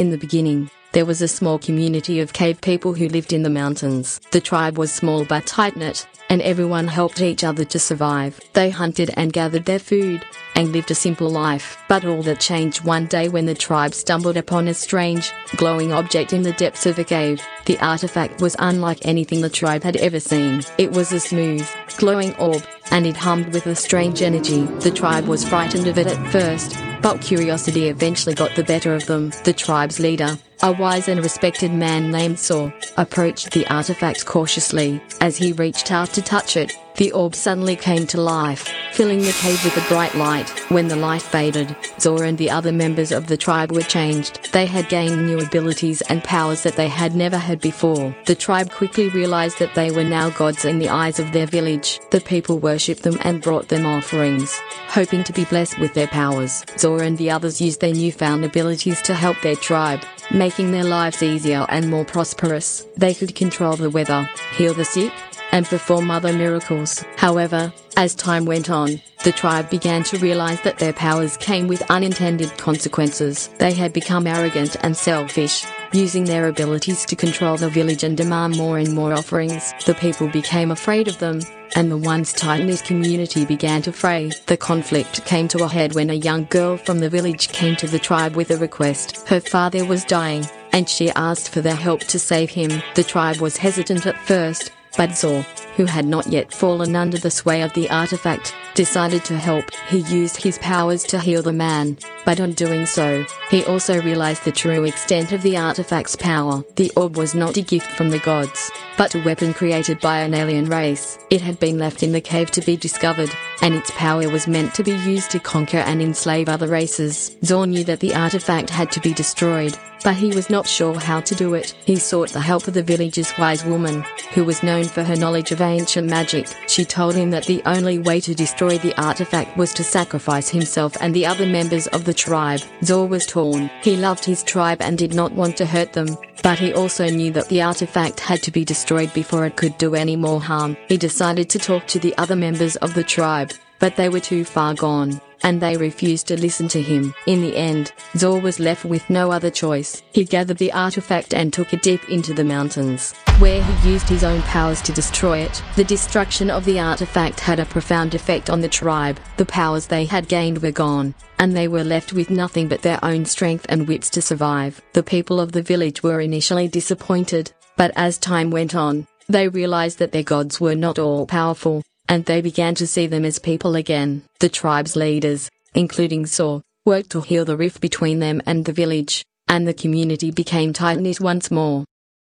In the beginning, there was a small community of cave people who lived in the mountains. The tribe was small but tight knit, and everyone helped each other to survive. They hunted and gathered their food, and lived a simple life. But all that changed one day when the tribe stumbled upon a strange, glowing object in the depths of a cave. The artifact was unlike anything the tribe had ever seen. It was a smooth, glowing orb, and it hummed with a strange energy. The tribe was frightened of it at first, but curiosity eventually got the better of them. The tribe's leader, a wise and respected man named Zor, approached the artifact cautiously. As he reached out to touch it, the orb suddenly came to life, filling the cave with a bright light. When the light faded, Zor and the other members of the tribe were changed. They had gained new abilities and powers that they had never had before. The tribe quickly realized that they were now gods in the eyes of their village. The people worshipped them and brought them offerings, hoping to be blessed with their powers. Zor and the others used their newfound abilities to help their tribe, making their lives easier and more prosperous. They could control the weather, heal the sick, and perform other miracles. However, as time went on, the tribe began to realize that their powers came with unintended consequences. They had become arrogant and selfish, using their abilities to control the village and demand more and more offerings. The people became afraid of them, and the once tight-knit community began to fray. The conflict came to a head when a young girl from the village came to the tribe with a request. Her father was dying, and she asked for their help to save him. The tribe was hesitant at first, but Zor, who had not yet fallen under the sway of the artifact, decided to help. He used his powers to heal the man, but on doing so, he also realized the true extent of the artifact's power. The orb was not a gift from the gods, but a weapon created by an alien race. It had been left in the cave to be discovered, and its power was meant to be used to conquer and enslave other races. Zor knew that the artifact had to be destroyed, but he was not sure how to do it. He sought the help of the village's wise woman, who was known for her knowledge of ancient magic. She told him that the only way to destroy the artifact was to sacrifice himself and the other members of the tribe. Zor was torn. He loved his tribe and did not want to hurt them, but he also knew that the artifact had to be destroyed before it could do any more harm. He decided to talk to the other members of the tribe, but they were too far gone and they refused to listen to him. In the end, Zor was left with no other choice. He gathered the artifact and took it deep into the mountains, where he used his own powers to destroy it. The destruction of the artifact had a profound effect on the tribe. The powers they had gained were gone, and they were left with nothing but their own strength and wits to survive. The people of the village were initially disappointed, but as time went on, they realized that their gods were not all powerful and they began to see them as people again. The tribe's leaders, including Zor, worked to heal the rift between them and the village, and the community became tight-knit once more.